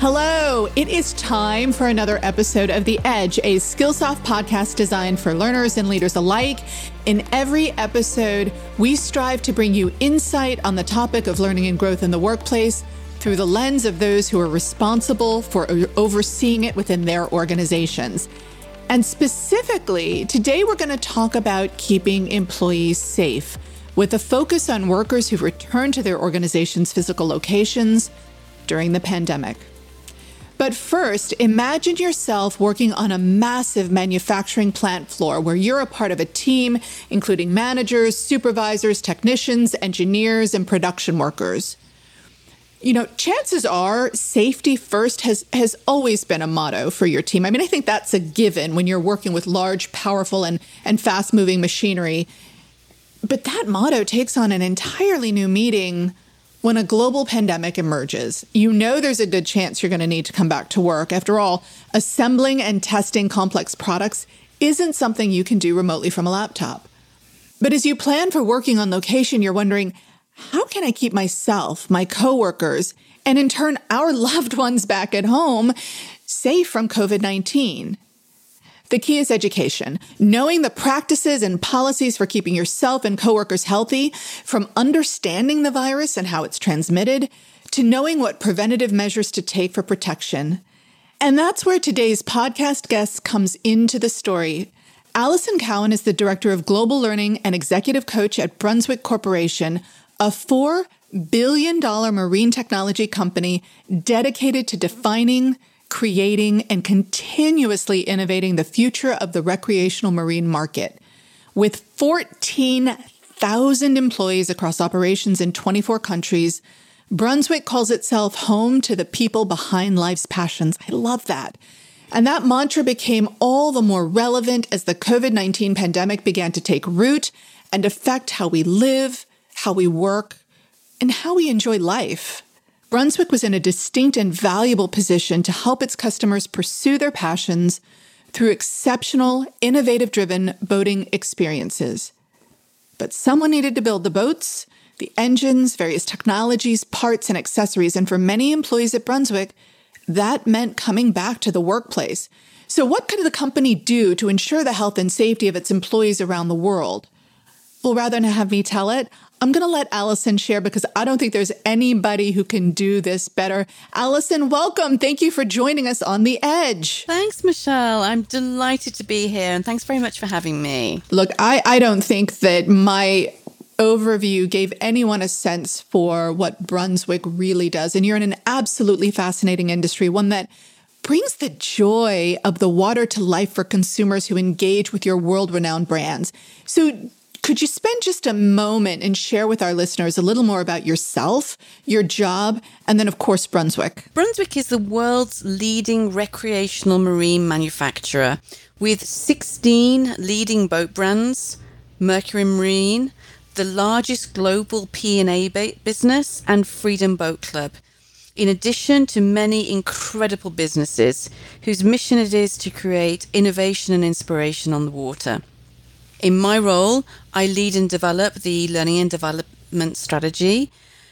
Hello, it is time for another episode of The Edge, a Skillsoft podcast designed for learners and leaders alike. In every episode, we strive to bring you insight on the topic of learning and growth in the workplace through the lens of those who are responsible for overseeing it within their organizations. And specifically, today we're going to talk about keeping employees safe with a focus on workers who've returned to their organization's physical locations during the pandemic. But first, imagine yourself working on a massive manufacturing plant floor where you're a part of a team, including managers, supervisors, technicians, engineers, and production workers. You know, chances are safety first has, has always been a motto for your team. I mean, I think that's a given when you're working with large, powerful, and, and fast moving machinery. But that motto takes on an entirely new meaning when a global pandemic emerges, you know there's a good chance you're going to need to come back to work. After all, assembling and testing complex products isn't something you can do remotely from a laptop. But as you plan for working on location, you're wondering, how can I keep myself, my coworkers, and in turn our loved ones back at home safe from COVID 19? The key is education, knowing the practices and policies for keeping yourself and coworkers healthy, from understanding the virus and how it's transmitted to knowing what preventative measures to take for protection. And that's where today's podcast guest comes into the story. Alison Cowan is the Director of Global Learning and Executive Coach at Brunswick Corporation, a $4 billion marine technology company dedicated to defining, creating, and continuously innovating the future of the recreational marine market. With 14,000 employees across operations in 24 countries, Brunswick calls itself home to the people behind life's passions. I love that. And that mantra became all the more relevant as the COVID 19 pandemic began to take root and affect how we live, how we work, and how we enjoy life. Brunswick was in a distinct and valuable position to help its customers pursue their passions through exceptional, innovative driven boating experiences. But someone needed to build the boats, the engines, various technologies, parts, and accessories. And for many employees at Brunswick, that meant coming back to the workplace. So, what could the company do to ensure the health and safety of its employees around the world? Well, rather than have me tell it, I'm going to let Alison share because I don't think there's anybody who can do this better. Alison, welcome. Thank you for joining us on The Edge. Thanks, Michelle. I'm delighted to be here and thanks very much for having me. Look, I, I don't think that my overview gave anyone a sense for what Brunswick really does. And you're in an absolutely fascinating industry, one that brings the joy of the water to life for consumers who engage with your world renowned brands. So, could you spend just a moment and share with our listeners a little more about yourself, your job, and then, of course, Brunswick? Brunswick is the world's leading recreational marine manufacturer with 16 leading boat brands, Mercury Marine, the largest global P&A business, and Freedom Boat Club. In addition to many incredible businesses whose mission it is to create innovation and inspiration on the water. In my role, I lead and develop the learning and development strategy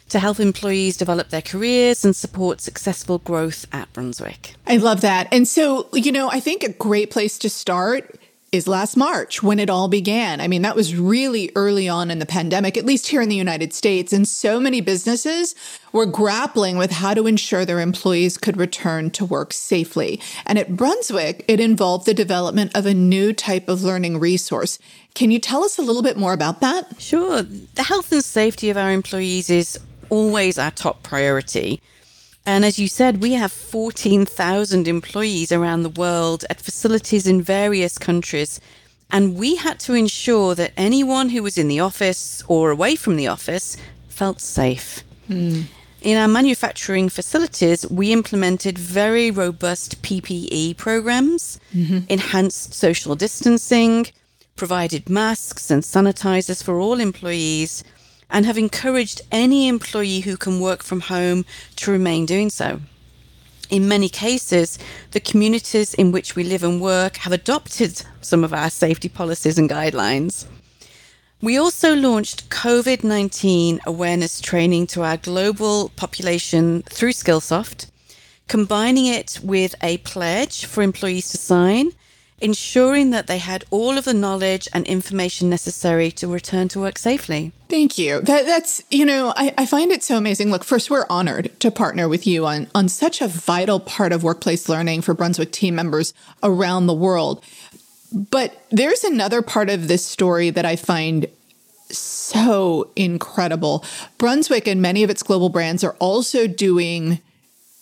to help employees develop their careers and support successful growth at Brunswick. I love that. And so, you know, I think a great place to start is last March when it all began. I mean, that was really early on in the pandemic, at least here in the United States. And so many businesses were grappling with how to ensure their employees could return to work safely. And at Brunswick, it involved the development of a new type of learning resource. Can you tell us a little bit more about that? Sure. The health and safety of our employees is always our top priority. And as you said, we have 14,000 employees around the world at facilities in various countries. And we had to ensure that anyone who was in the office or away from the office felt safe. Mm. In our manufacturing facilities, we implemented very robust PPE programs, mm-hmm. enhanced social distancing, provided masks and sanitizers for all employees, and have encouraged any employee who can work from home to remain doing so. In many cases, the communities in which we live and work have adopted some of our safety policies and guidelines. We also launched COVID 19 awareness training to our global population through Skillsoft combining it with a pledge for employees to sign, ensuring that they had all of the knowledge and information necessary to return to work safely. Thank you. That, that's, you know, I, I find it so amazing. Look, first, we're honored to partner with you on, on such a vital part of workplace learning for Brunswick team members around the world. But there's another part of this story that I find so incredible. Brunswick and many of its global brands are also doing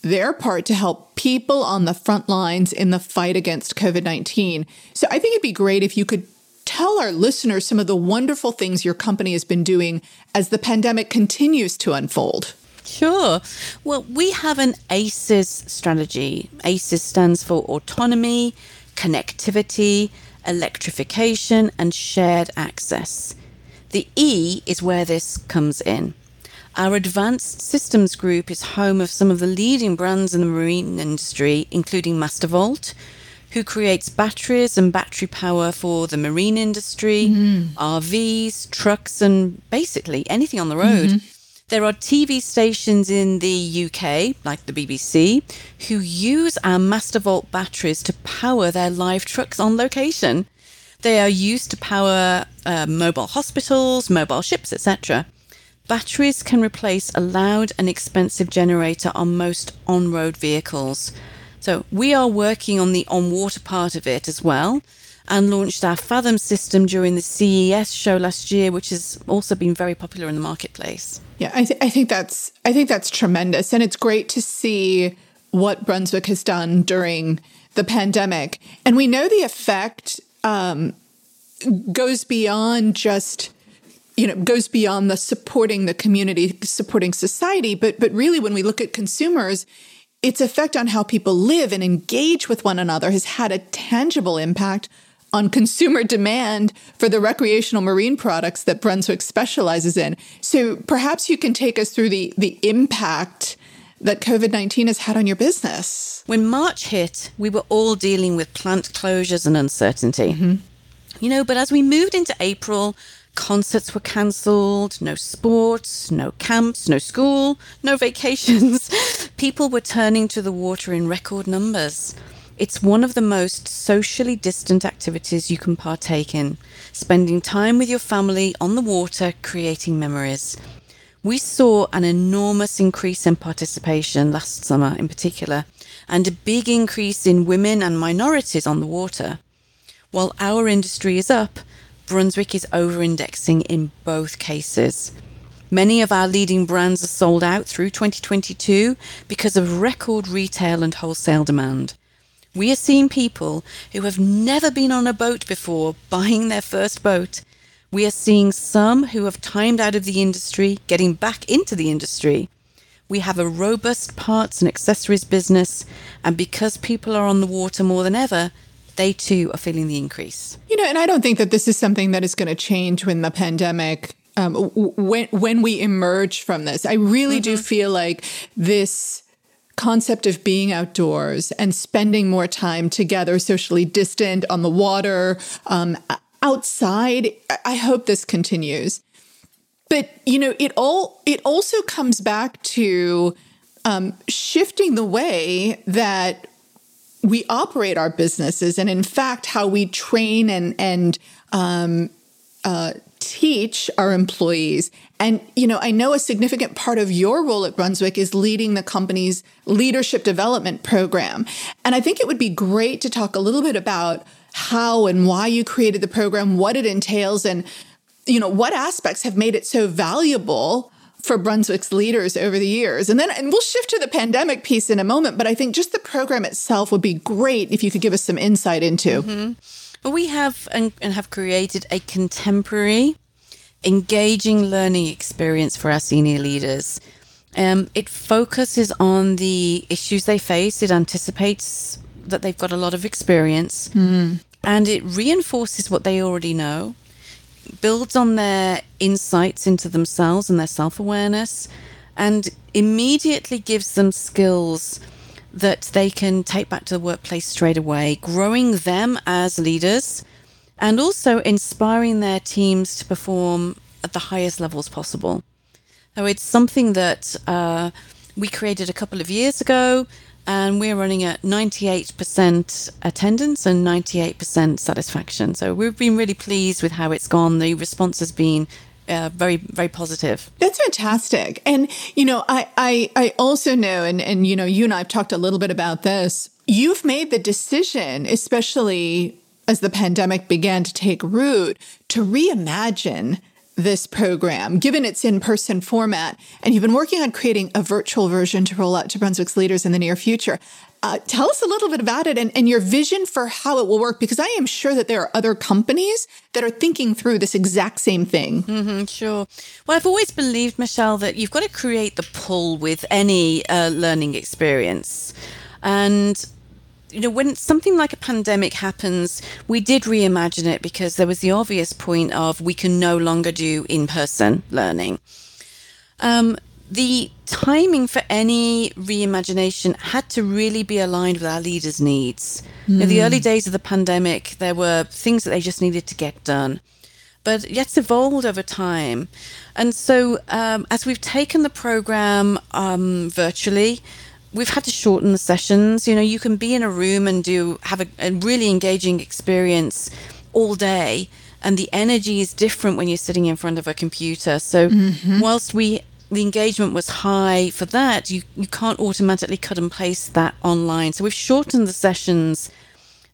their part to help people on the front lines in the fight against COVID 19. So I think it'd be great if you could tell our listeners some of the wonderful things your company has been doing as the pandemic continues to unfold. Sure. Well, we have an ACES strategy. ACES stands for autonomy, connectivity, electrification, and shared access. The E is where this comes in. Our advanced systems group is home of some of the leading brands in the marine industry, including Mastervolt, who creates batteries and battery power for the marine industry, mm-hmm. RVs, trucks, and basically anything on the road. Mm-hmm. There are TV stations in the UK, like the BBC, who use our Mastervolt batteries to power their live trucks on location. They are used to power uh, mobile hospitals, mobile ships, etc. Batteries can replace a loud and expensive generator on most on road vehicles. So, we are working on the on water part of it as well and launched our Fathom system during the CES show last year, which has also been very popular in the marketplace. Yeah, I, th- I think that's I think that's tremendous, and it's great to see what Brunswick has done during the pandemic, and we know the effect um, goes beyond just you know goes beyond the supporting the community supporting society but but really when we look at consumers its effect on how people live and engage with one another has had a tangible impact on consumer demand for the recreational marine products that Brunswick specializes in. So perhaps you can take us through the the impact that COVID 19 has had on your business. When March hit, we were all dealing with plant closures and uncertainty. Mm-hmm. You know, but as we moved into April, concerts were cancelled, no sports, no camps, no school, no vacations. People were turning to the water in record numbers. It's one of the most socially distant activities you can partake in, spending time with your family on the water, creating memories. We saw an enormous increase in participation last summer, in particular, and a big increase in women and minorities on the water. While our industry is up, Brunswick is over indexing in both cases. Many of our leading brands are sold out through 2022 because of record retail and wholesale demand. We are seeing people who have never been on a boat before buying their first boat. We are seeing some who have timed out of the industry getting back into the industry. We have a robust parts and accessories business, and because people are on the water more than ever, they too are feeling the increase. You know, and I don't think that this is something that is going to change when the pandemic um, when when we emerge from this. I really mm-hmm. do feel like this concept of being outdoors and spending more time together, socially distant on the water, um, outside. I hope this continues. But you know, it all it also comes back to um, shifting the way that we operate our businesses and in fact how we train and and um, uh, teach our employees. And you know i know a significant part of your role at brunswick is leading the company's leadership development program. And i think it would be great to talk a little bit about how and why you created the program what it entails and you know what aspects have made it so valuable for Brunswick's leaders over the years. And then and we'll shift to the pandemic piece in a moment, but I think just the program itself would be great if you could give us some insight into. Mm-hmm. We have and, and have created a contemporary, engaging learning experience for our senior leaders. Um, it focuses on the issues they face. It anticipates that they've got a lot of experience, mm. and it reinforces what they already know builds on their insights into themselves and their self awareness and immediately gives them skills that they can take back to the workplace straight away, growing them as leaders and also inspiring their teams to perform at the highest levels possible. So it's something that uh, we created a couple of years ago. And we're running at 98% attendance and 98% satisfaction. So we've been really pleased with how it's gone. The response has been uh, very very positive that's fantastic and you know I, I i also know and and you know you and i've talked a little bit about this you've made the decision especially as the pandemic began to take root to reimagine this program, given its in person format. And you've been working on creating a virtual version to roll out to Brunswick's leaders in the near future. Uh, tell us a little bit about it and, and your vision for how it will work, because I am sure that there are other companies that are thinking through this exact same thing. Mm-hmm, sure. Well, I've always believed, Michelle, that you've got to create the pull with any uh, learning experience. And you know, when something like a pandemic happens, we did reimagine it because there was the obvious point of we can no longer do in person learning. Um, the timing for any reimagination had to really be aligned with our leaders' needs. Mm. In the early days of the pandemic, there were things that they just needed to get done. But it's evolved over time. And so, um, as we've taken the program um, virtually, we've had to shorten the sessions. You know, you can be in a room and do have a, a really engaging experience all day, and the energy is different when you're sitting in front of a computer. So, mm-hmm. whilst we the engagement was high for that, you you can't automatically cut and paste that online. So we've shortened the sessions.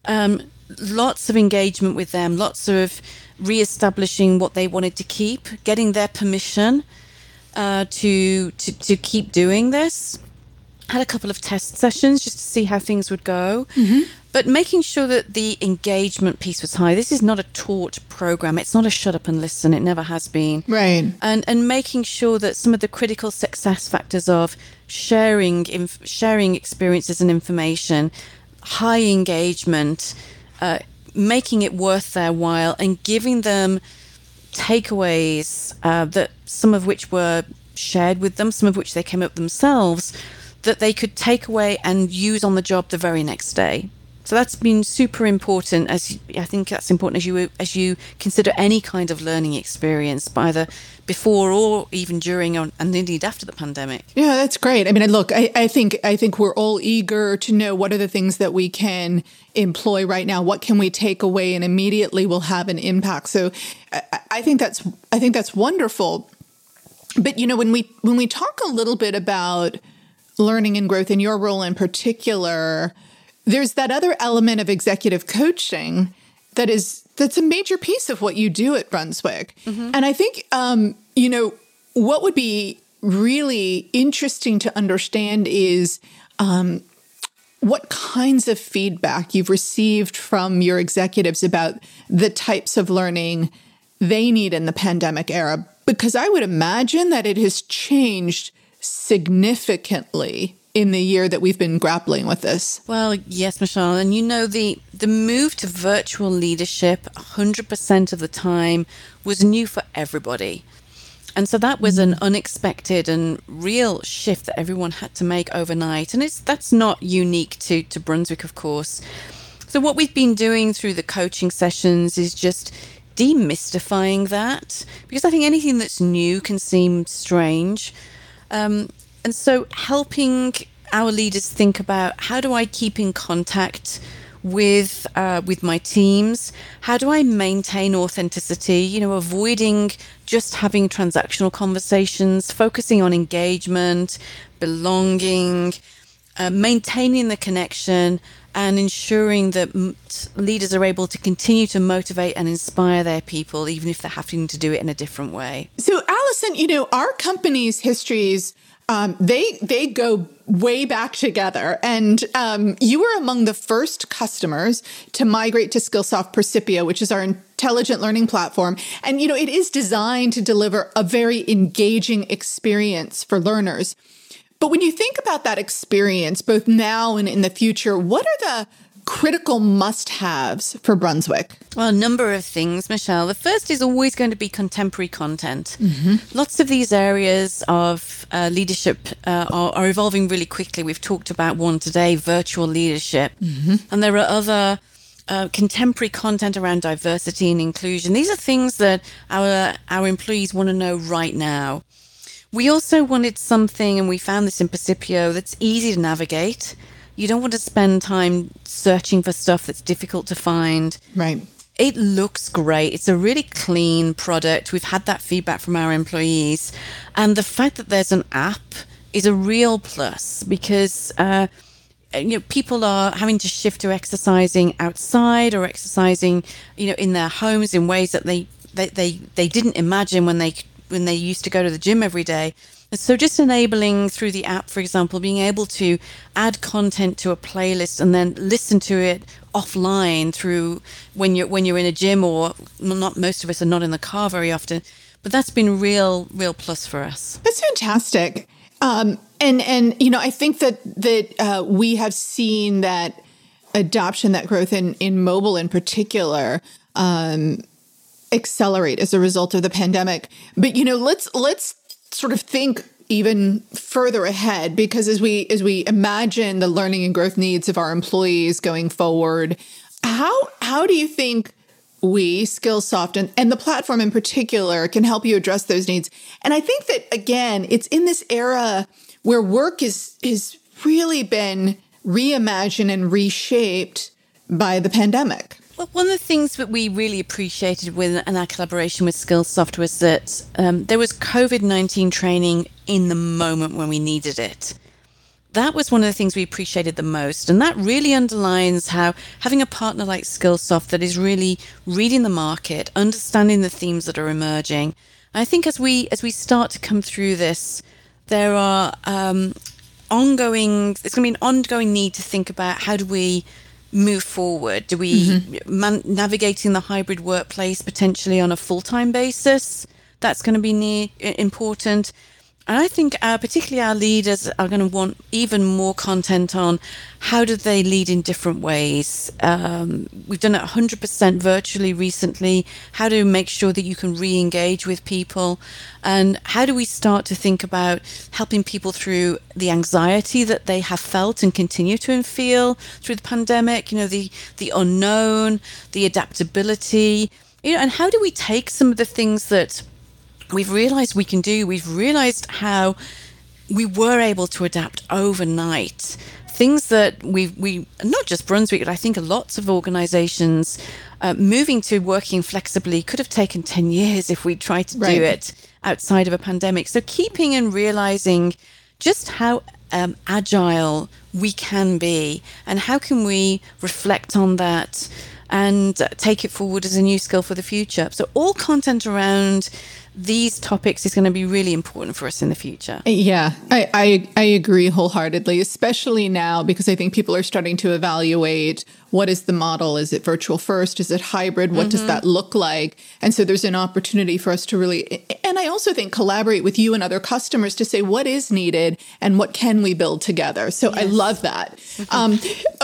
Um, lots of engagement with them, lots of re-establishing what they wanted to keep, getting their permission uh, to, to to keep doing this had a couple of test sessions just to see how things would go. Mm-hmm. But making sure that the engagement piece was high. This is not a taught program. It's not a shut up and listen. It never has been. Right. And and making sure that some of the critical success factors of sharing inf- sharing experiences and information, high engagement, uh, making it worth their while, and giving them takeaways uh, that some of which were shared with them, some of which they came up themselves that they could take away and use on the job the very next day. So that's been super important. As I think that's important as you as you consider any kind of learning experience, either before or even during and indeed after the pandemic. Yeah, that's great. I mean, look, I, I think I think we're all eager to know what are the things that we can employ right now. What can we take away and immediately will have an impact. So, I, I think that's I think that's wonderful. But you know, when we when we talk a little bit about learning and growth in your role in particular, there's that other element of executive coaching that is that's a major piece of what you do at Brunswick. Mm-hmm. And I think um, you know what would be really interesting to understand is um, what kinds of feedback you've received from your executives about the types of learning they need in the pandemic era because I would imagine that it has changed significantly in the year that we've been grappling with this. Well, yes, Michelle, and you know the the move to virtual leadership 100% of the time was new for everybody. And so that was an mm. unexpected and real shift that everyone had to make overnight. And it's that's not unique to to Brunswick, of course. So what we've been doing through the coaching sessions is just demystifying that because I think anything that's new can seem strange. Um, and so helping our leaders think about how do I keep in contact with uh, with my teams? How do I maintain authenticity? You know, avoiding just having transactional conversations, focusing on engagement, belonging, uh, maintaining the connection, and ensuring that leaders are able to continue to motivate and inspire their people, even if they're having to do it in a different way. So, Alison, you know, our company's histories. Um, they they go way back together, and um, you were among the first customers to migrate to Skillsoft Percipio, which is our intelligent learning platform. And you know, it is designed to deliver a very engaging experience for learners. But when you think about that experience, both now and in the future, what are the critical must haves for Brunswick? Well, a number of things, Michelle. The first is always going to be contemporary content. Mm-hmm. Lots of these areas of uh, leadership uh, are, are, evolving really quickly. We've talked about one today virtual leadership. Mm-hmm. And there are other. Uh, contemporary content around diversity and inclusion. These are things that our our employees want to know right now. We also wanted something, and we found this in Percipio, that's easy to navigate, You don't want to spend time searching for stuff that's difficult to find. Right. It looks great. It's a really clean product. We've had that feedback from our employees. And the fact that there's an app is a real plus because uh, you know people are having to shift to exercising outside or exercising you know in their homes in ways that they they, they, they didn't imagine when they when they used to go to the gym every day so just enabling through the app, for example, being able to add content to a playlist and then listen to it offline through when you're when you're in a gym or not most of us are not in the car very often. But that's been real, real plus for us. That's fantastic. Um, and and you know, I think that that uh, we have seen that adoption, that growth in in mobile in particular. Um, accelerate as a result of the pandemic. But you know let's let's sort of think even further ahead because as we as we imagine the learning and growth needs of our employees going forward how how do you think we skillsoft and, and the platform in particular can help you address those needs? And i think that again it's in this era where work is is really been reimagined and reshaped by the pandemic well, one of the things that we really appreciated with and our collaboration with Skillsoft was that um, there was COVID 19 training in the moment when we needed it. That was one of the things we appreciated the most. And that really underlines how having a partner like Skillsoft that is really reading the market, understanding the themes that are emerging. I think as we as we start to come through this, there are um, ongoing. It's going to be an ongoing need to think about how do we move forward? Do we mm-hmm. man- navigating the hybrid workplace potentially on a full time basis? That's going to be near, important. And I think uh, particularly our leaders are going to want even more content on how do they lead in different ways. Um, we've done it 100% virtually recently. How do we make sure that you can re-engage with people? And how do we start to think about helping people through the anxiety that they have felt and continue to feel through the pandemic? You know, the, the unknown, the adaptability, you know, and how do we take some of the things that we've realized we can do. We've realized how we were able to adapt overnight. Things that we we not just Brunswick, but I think lots of organisations uh, moving to working flexibly could have taken ten years if we tried to right. do it outside of a pandemic. So keeping and realising just how um, agile we can be, and how can we reflect on that and take it forward as a new skill for the future. So all content around these topics is going to be really important for us in the future. Yeah, I, I, I agree wholeheartedly, especially now because I think people are starting to evaluate what is the model? Is it virtual first? Is it hybrid? What mm-hmm. does that look like? And so there's an opportunity for us to really, and I also think collaborate with you and other customers to say what is needed and what can we build together. So yes. I love that. Mm-hmm. Um,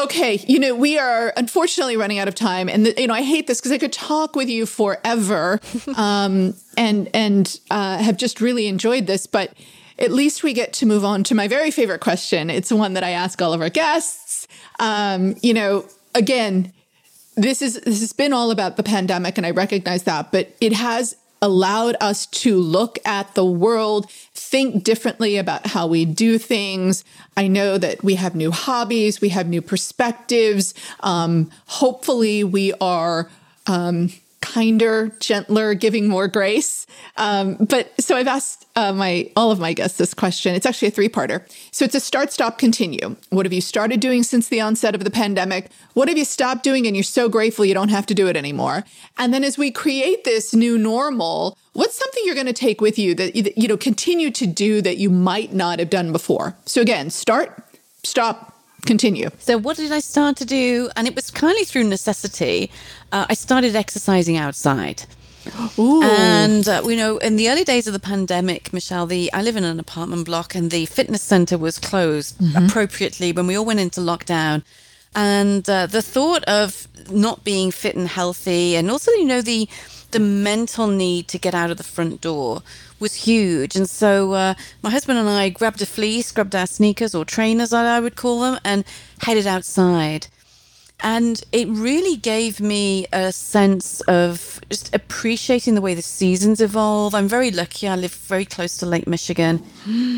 okay, you know we are unfortunately running out of time, and the, you know I hate this because I could talk with you forever, um, and and uh, have just really enjoyed this, but at least we get to move on to my very favorite question. It's one that I ask all of our guests. Um, you know, again, this is this has been all about the pandemic, and I recognize that, but it has allowed us to look at the world, think differently about how we do things. I know that we have new hobbies, we have new perspectives. Um, hopefully, we are. Um, kinder, gentler, giving more grace. Um, but so I've asked uh, my all of my guests this question. It's actually a three-parter. So it's a start, stop, continue. What have you started doing since the onset of the pandemic? What have you stopped doing, and you're so grateful you don't have to do it anymore? And then as we create this new normal, what's something you're going to take with you that you know continue to do that you might not have done before? So again, start, stop, continue. So, what did I start to do? And it was kindly through necessity. Uh, I started exercising outside. Ooh. And uh, you know, in the early days of the pandemic, Michelle, the I live in an apartment block, and the fitness center was closed mm-hmm. appropriately when we all went into lockdown. And uh, the thought of not being fit and healthy, and also you know the the mental need to get out of the front door was huge. And so uh, my husband and I grabbed a fleece, grabbed our sneakers or trainers, I would call them, and headed outside. And it really gave me a sense of just appreciating the way the seasons evolve. I'm very lucky. I live very close to Lake Michigan.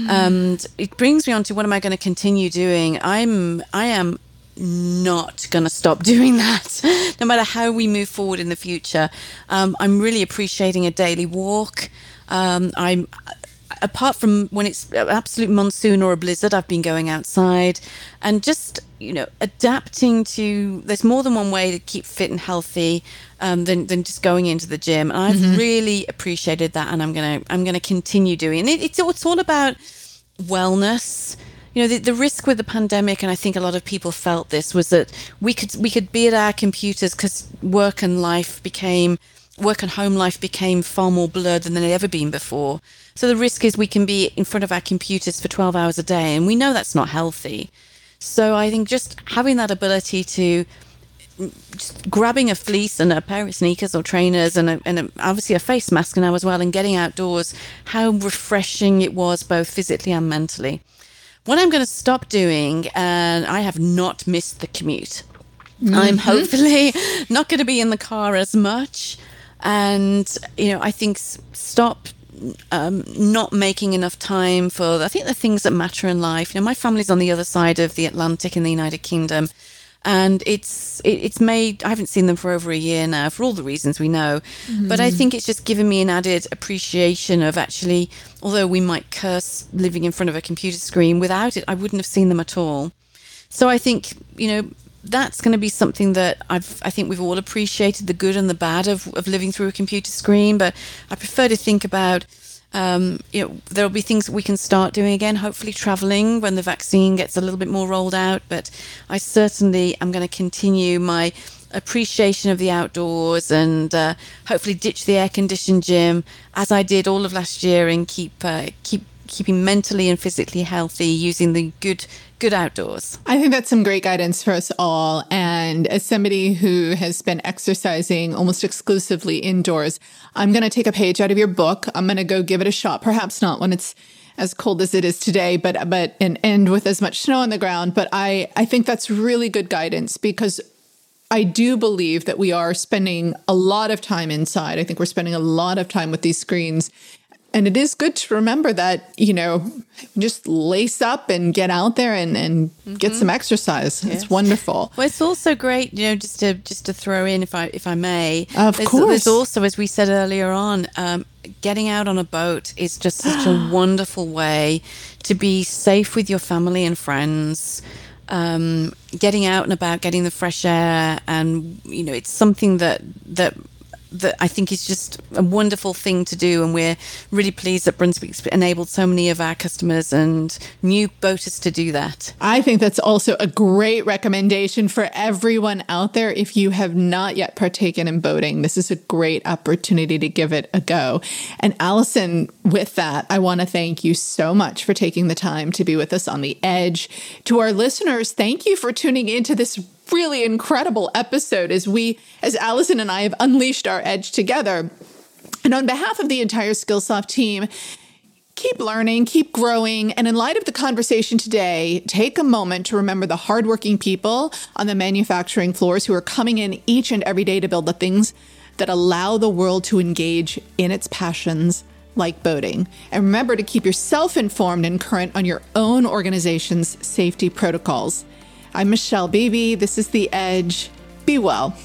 And it brings me on to what am I going to continue doing? I'm, I am not going to stop doing that, no matter how we move forward in the future. Um, I'm really appreciating a daily walk. Um, I'm apart from when it's absolute monsoon or a blizzard, I've been going outside and just you know adapting to. There's more than one way to keep fit and healthy um, than than just going into the gym. And I've mm-hmm. really appreciated that, and I'm gonna I'm gonna continue doing. it. It's it's all about wellness you know the, the risk with the pandemic and i think a lot of people felt this was that we could we could be at our computers because work and life became work and home life became far more blurred than they'd ever been before so the risk is we can be in front of our computers for 12 hours a day and we know that's not healthy so i think just having that ability to just grabbing a fleece and a pair of sneakers or trainers and, a, and a, obviously a face mask now as well and getting outdoors how refreshing it was both physically and mentally what I'm going to stop doing, and I have not missed the commute. Mm-hmm. I'm hopefully not going to be in the car as much. And, you know, I think stop um, not making enough time for, I think, the things that matter in life. You know, my family's on the other side of the Atlantic in the United Kingdom and it's it, it's made I haven't seen them for over a year now for all the reasons we know, mm. but I think it's just given me an added appreciation of actually, although we might curse living in front of a computer screen, without it I wouldn't have seen them at all. So I think you know that's going to be something that I've I think we've all appreciated the good and the bad of of living through a computer screen, but I prefer to think about um, you know, there'll be things we can start doing again, hopefully traveling when the vaccine gets a little bit more rolled out. But I certainly am going to continue my appreciation of the outdoors and uh, hopefully ditch the air conditioned gym as I did all of last year and keep uh, keep keeping mentally and physically healthy using the good good outdoors. I think that's some great guidance for us all. And as somebody who has been exercising almost exclusively indoors, I'm going to take a page out of your book. I'm going to go give it a shot. Perhaps not when it's as cold as it is today, but but and end with as much snow on the ground. But I I think that's really good guidance because I do believe that we are spending a lot of time inside. I think we're spending a lot of time with these screens and it is good to remember that you know just lace up and get out there and, and mm-hmm. get some exercise yes. it's wonderful well it's also great you know just to just to throw in if i if i may of there's, course there's also as we said earlier on um, getting out on a boat is just such a wonderful way to be safe with your family and friends um, getting out and about getting the fresh air and you know it's something that that that I think is just a wonderful thing to do. And we're really pleased that Brunswick's enabled so many of our customers and new boaters to do that. I think that's also a great recommendation for everyone out there. If you have not yet partaken in boating, this is a great opportunity to give it a go. And Alison, with that, I want to thank you so much for taking the time to be with us on the edge. To our listeners, thank you for tuning into this really incredible episode as we, as Alison and I have unleashed our edge together. And on behalf of the entire Skillsoft team, keep learning, keep growing. And in light of the conversation today, take a moment to remember the hardworking people on the manufacturing floors who are coming in each and every day to build the things that allow the world to engage in its passions like boating. And remember to keep yourself informed and current on your own organization's safety protocols. I'm Michelle Beebe. This is The Edge. Be well.